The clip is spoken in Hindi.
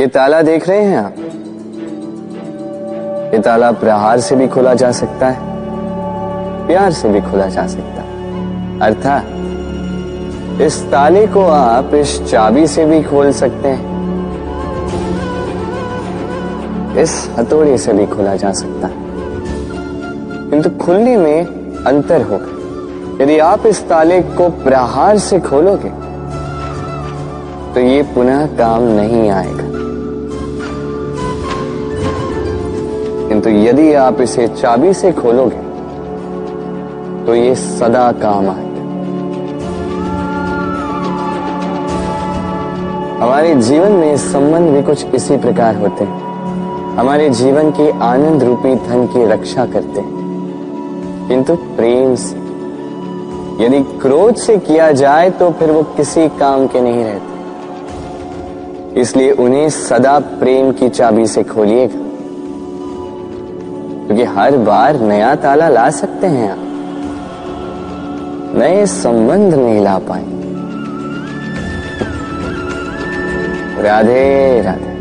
ये ताला देख रहे हैं आप? ये ताला प्रहार से भी खोला जा सकता है, प्यार से भी खोला जा सकता है। अर्थात, इस ताले को आप इस चाबी से भी खोल सकते हैं। इस हथौड़े से भी खोला जा सकता है। किंतु खुलने में अंतर होगा। यदि आप इस ताले को प्रहार से खोलोगे तो ये पुनः काम नहीं आएगा। किंतु यदि आप इसे चाबी से खोलोगे तो ये सदा काम आएगा। हमारे जीवन में संबंध भी कुछ इसी प्रकार होते हैं। हमारे जीवन की आनंद रूपी धन की रक्षा करते हैं। किंतु प्रेम से, यदि क्रोध से किया जाए तो फिर वो किसी काम के नहीं रहते। इसलिए उन्हें सदा प्रेम की चाबी से खोलिएगा। क्योंकि हर बार नया ताला ला सकते हैं आप। नए संबंध नहीं ला पाए राधे राधे।